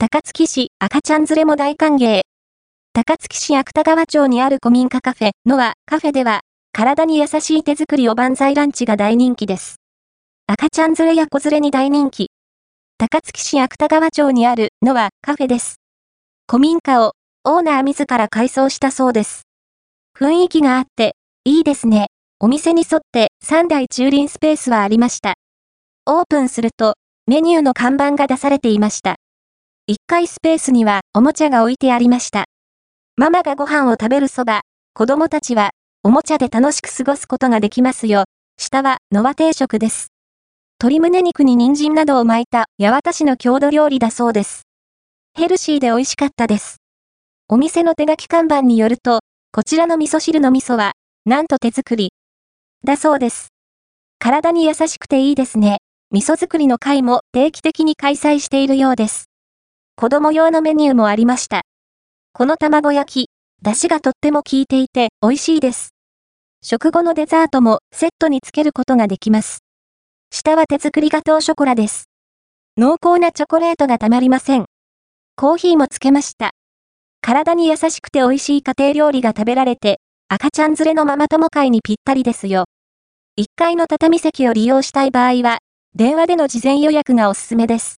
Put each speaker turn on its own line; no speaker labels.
高槻市赤ちゃん連れも大歓迎。高槻市芥川町にある古民家カフェ、ノアカフェでは、体に優しい手作りおばんざいランチが大人気です。赤ちゃん連れや子連れに大人気。高槻市芥川町にあるノアカフェです。古民家をオーナー自ら改装したそうです。雰囲気があって、いいですね。お店に沿って3台駐輪スペースはありました。オープンすると、メニューの看板が出されていました。1階スペースにはおもちゃが置いてありました。ママがご飯を食べるそば、子供たちはおもちゃで楽しく過ごすことができますよ。下はノワ定食です。鶏胸肉に人参などを巻いた八幡市の郷土料理だそうです。ヘルシーで美味しかったです。お店の手書き看板によると、こちらの味噌汁の味噌は、なんと手作り。だそうです。体に優しくていいですね。味噌作りの会も定期的に開催しているようです。子供用のメニューもありました。この卵焼き、出汁がとっても効いていて美味しいです。食後のデザートもセットにつけることができます。下は手作りガトーショコラです。濃厚なチョコレートがたまりません。コーヒーもつけました。体に優しくて美味しい家庭料理が食べられて、赤ちゃん連れのママ友会にぴったりですよ。1階の畳席を利用したい場合は、電話での事前予約がおすすめです。